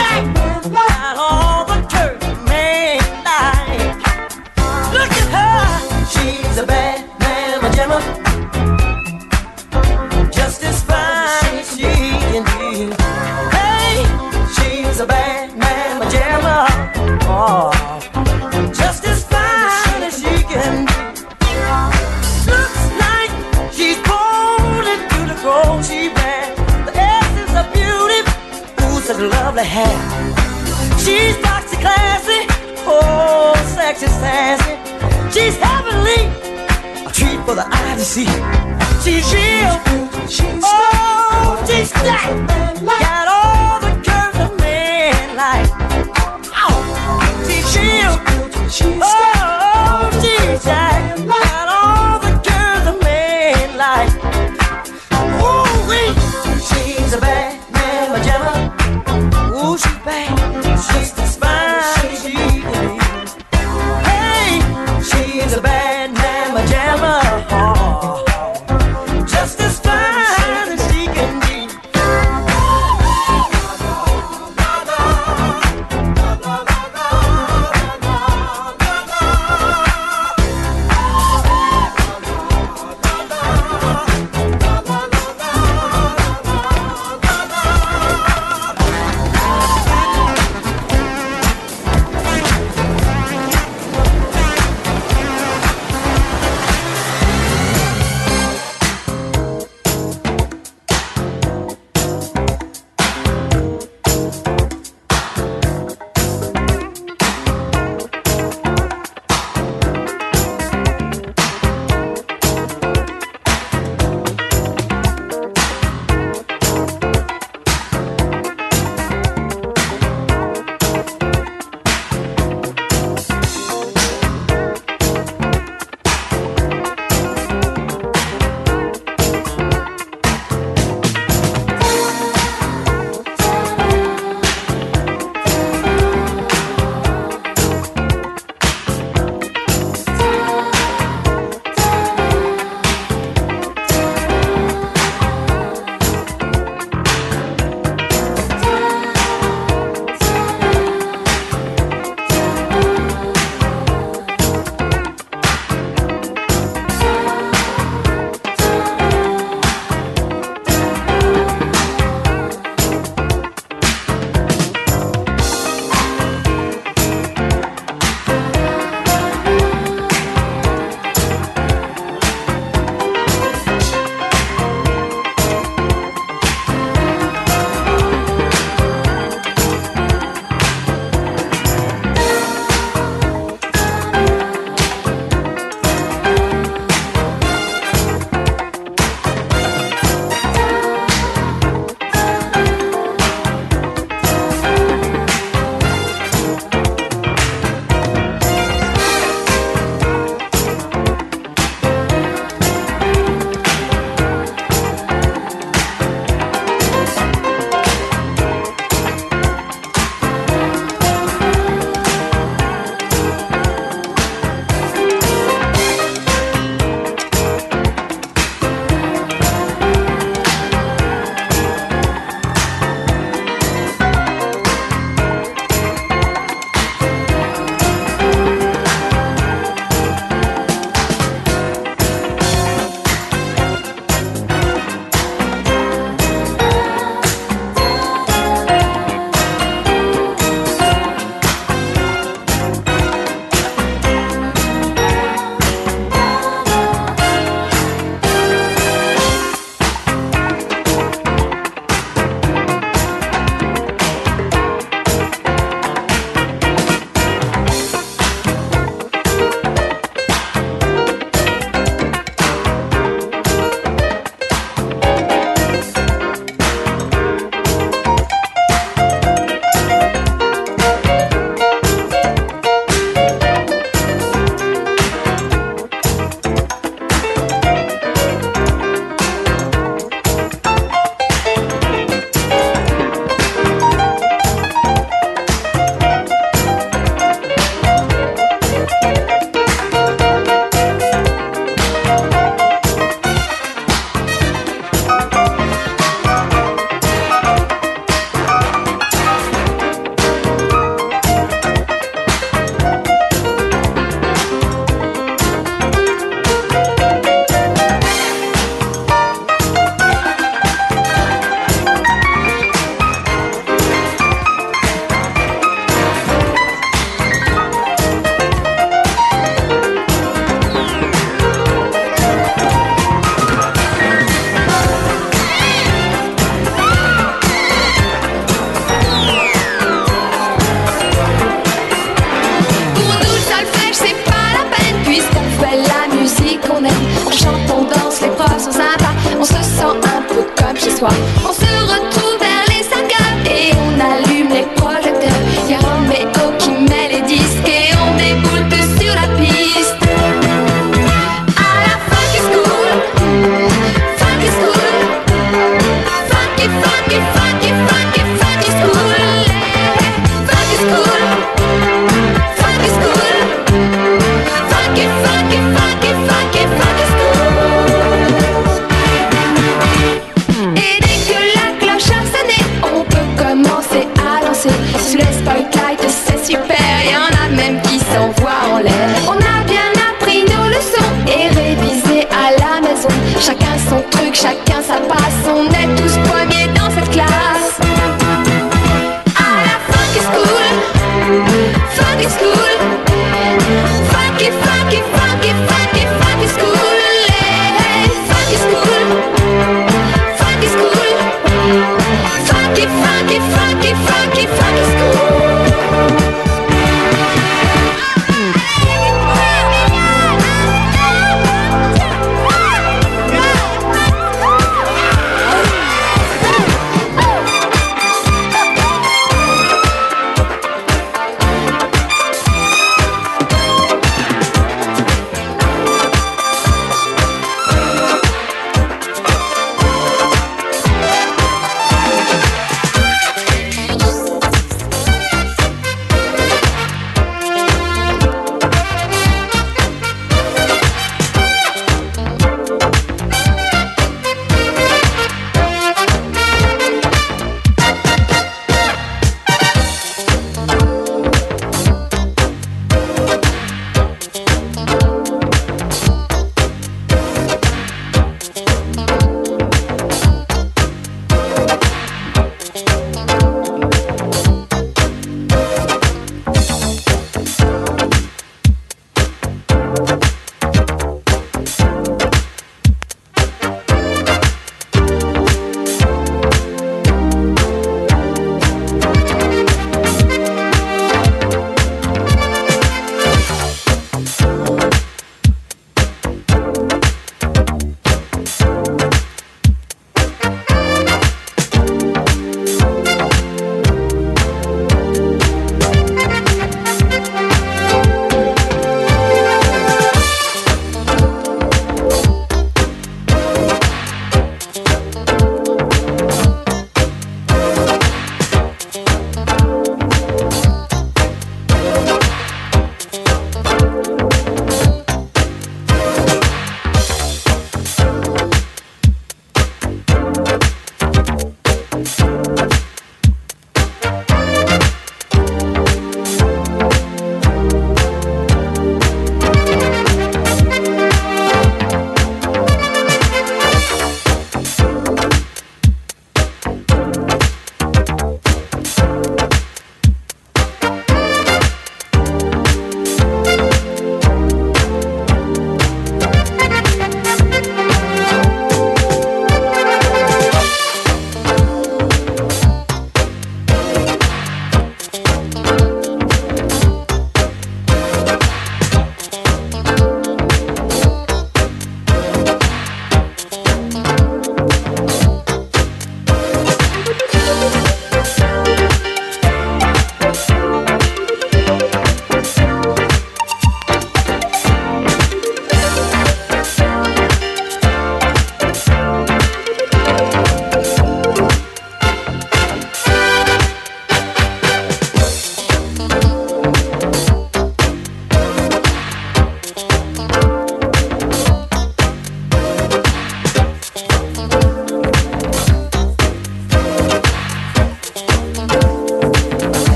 day. hair. She's boxy classy, oh, sexy sassy. She's heavenly, a treat for the eye to see. She's real, oh, she's stacked. Got all the curves of man like. Oh, she's real, oh, she's stacked.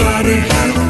everybody. have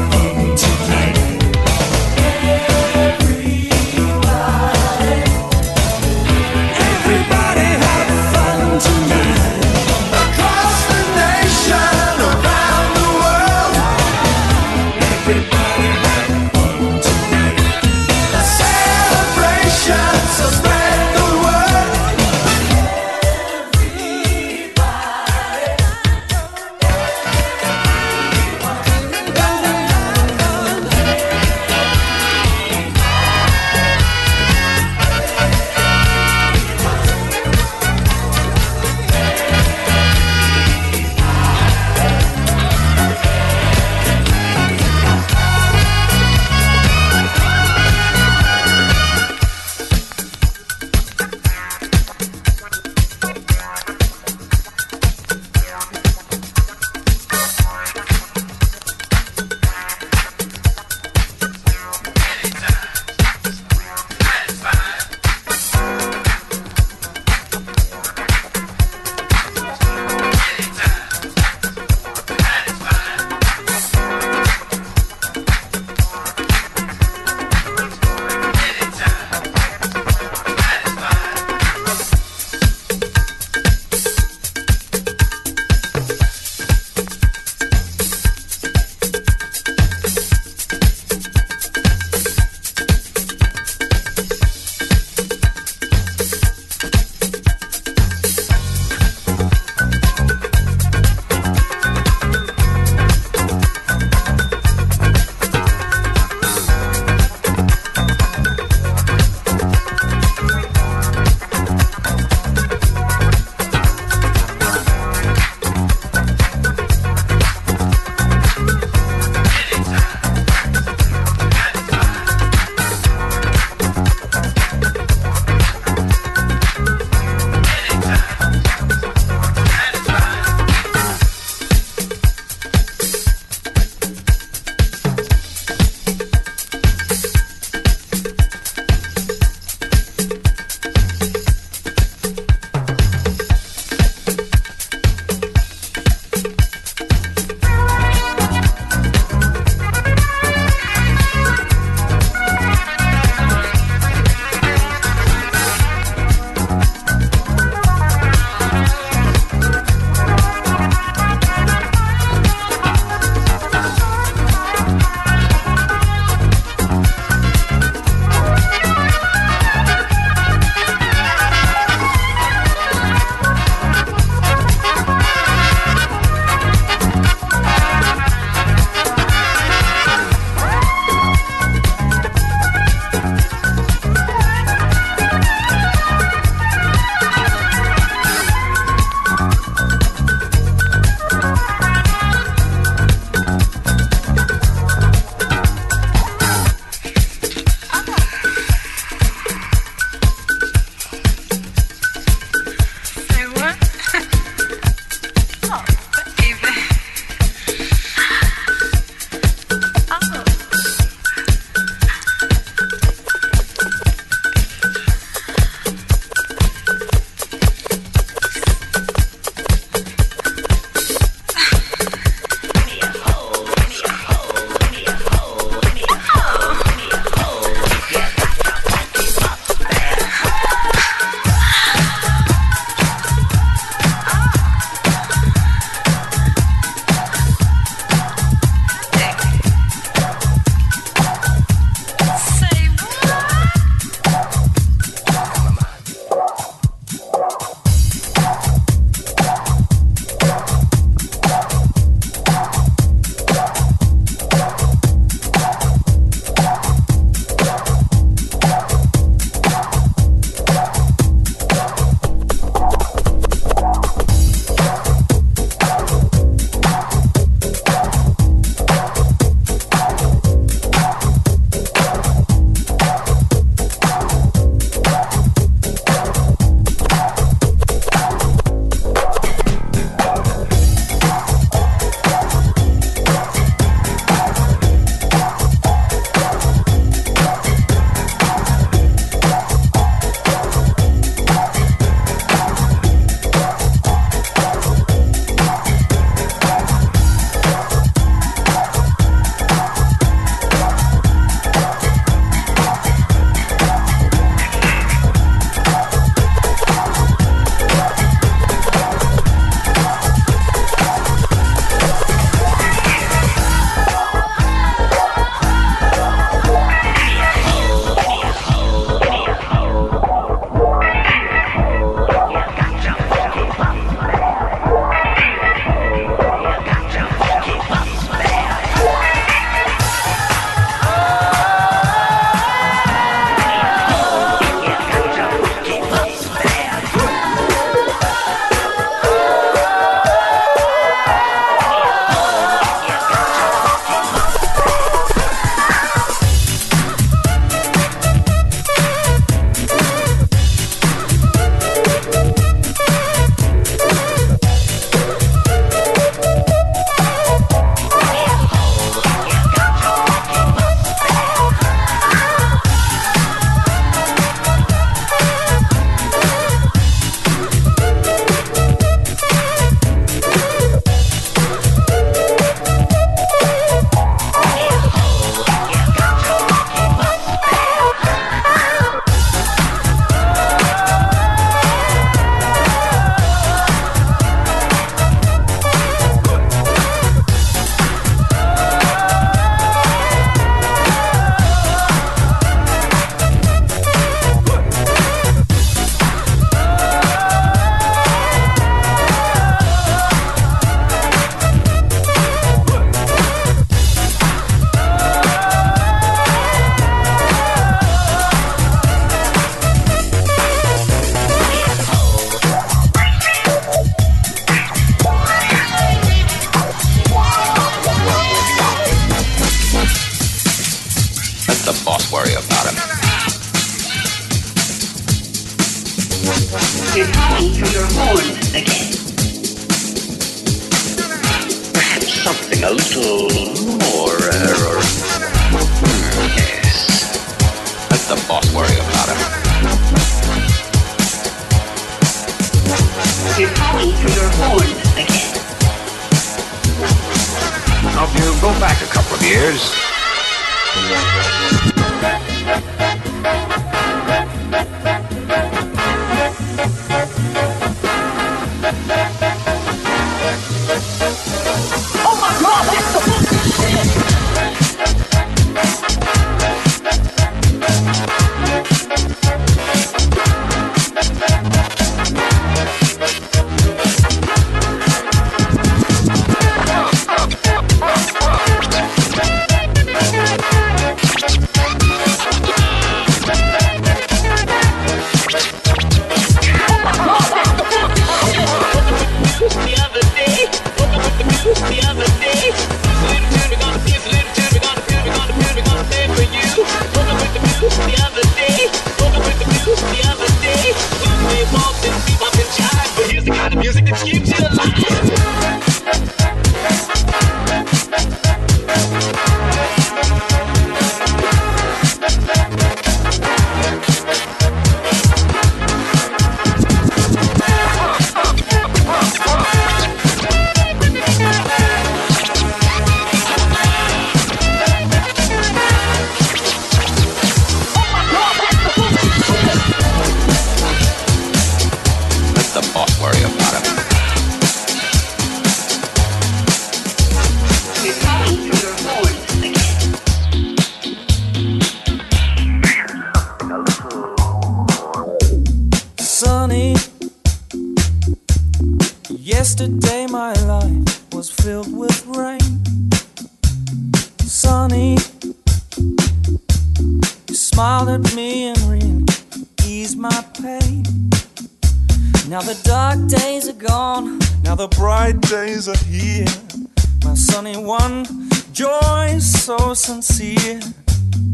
sunny one, joy so sincere,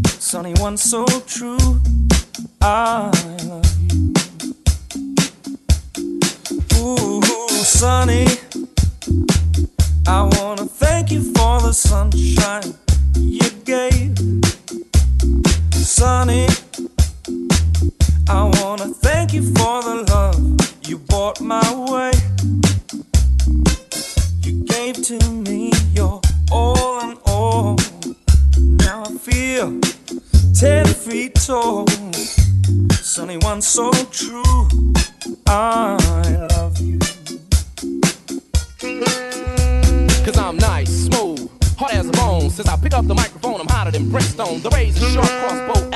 sunny one so true. I love you. Ooh, sunny. I wanna thank you for the sunshine you gave. Sunny. I wanna thank you for the love you brought my way. You gave to me feet tall. Sunny one so true. I love you. Cause I'm nice, smooth, hard as a bone. Since I pick up the microphone, I'm hotter than brimstone. The razor sharp, crossbow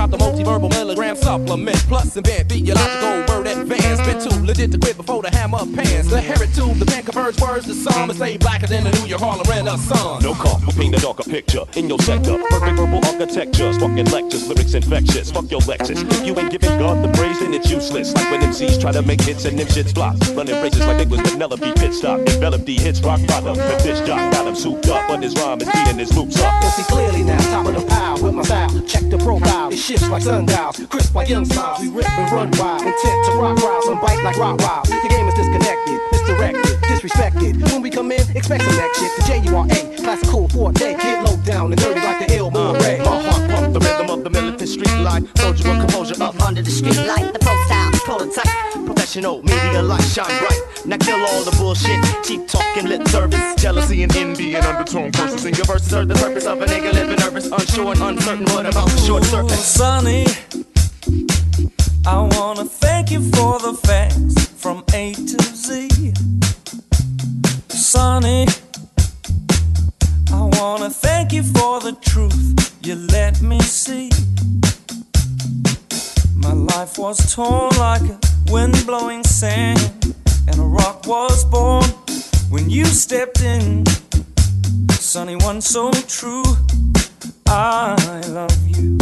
drop the multi-verbal milligram supplement. Plus invent theological word advanced. Been too legit to quit before the hammer pants. The heritage, the pen converts words to some and stay blacker than the New York Harlem Renaissance. No call, we paint a darker picture in your sector. Perfect verbal architecture, fucking lectures, lyrics infectious. Fuck your Lexus. If you ain't giving God the praise, then it's useless. Like when MCs try to make hits and them shits flop. Running races like it was Penelope Pitstop. Envelop the hits, rock bottom. The bitch jock got him souped up, but his rhyme is beating his loops up. Can see clearly now, top of the pile with my style. Check the profile, it shifts like sundials, crisp like young styles. We rip and run wild, intent to rock wild, some bite like rock wild. The game is disconnected, misdirected, disrespected. When we come in, expect some next shit. The J U R A, classical for a day, get low down and dirty like the ill Uh, ray. my heart pump, the rhythm of the militant street life. Soldier of composure up Under the street light, the pro it tight. Professional, media light shine bright. Now kill all the bullshit. Cheap talking, lip service. Jealousy and envy and undertone curses. In your verses serve the purpose of a nigga living nervous, unsure and uncertain. What about the short circuit? Sunny, I wanna thank you for the facts from A to Z. Sunny, I wanna thank you for the truth you let me see. My life was torn like a wind blowing sand, and a rock was born when you stepped in. Sunny one so true. I love you.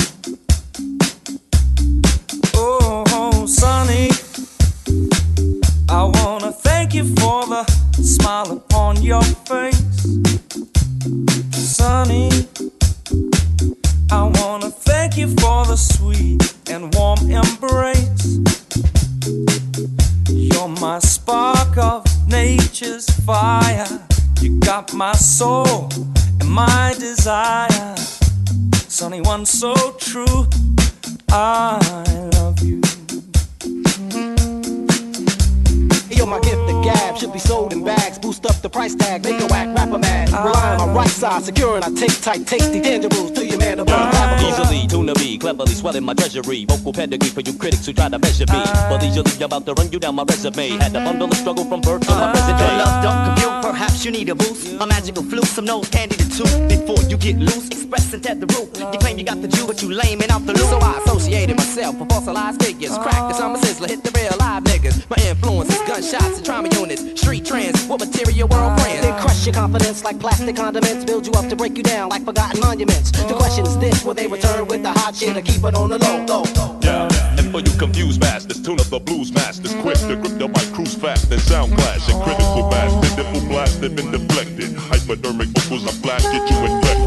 Oh, Sonny, I wanna thank you for the smile upon your face. Sonny, I wanna thank you for the sweet and warm embrace. You're my spark of nature's fire. You got my soul and my desire. It's only one so true. I love you. You're my gift to God should be sold in bags. Boost up the price tag, make a whack rapper mad. Ah. Rely on my right side, securing I take tight, tasty tangibles to your man above. Ah. Easily, tuna me, cleverly swelling my treasury. Vocal pedigree for you critics who try to measure me. Ah. But leisurely, about to run you down my resume. Had to bundle the struggle from birth to my present day. love don't compute, perhaps you need a boost. A magical fluke, some nose candy to tooth. Before you get loose, express and at the root. You claim you got the Jew, but you lame and out the loop. So I associated myself with fossilized figures. Crack the summer sizzler, hit the real live niggas. My influence is gunshots and trauma units. Street trends what material world friends. Then crush your confidence like plastic condiments. Build you up to break you down like forgotten monuments. The question is this: Will they return with the hot shit or keep it on the low? low, low? Yeah, and for you confused masters, tune up the blues masters quick to grip the mic, cruise fast and sound clash and critical mass, the nipple blasted, been deflected. Hypodermic vocals I flash, get you infected.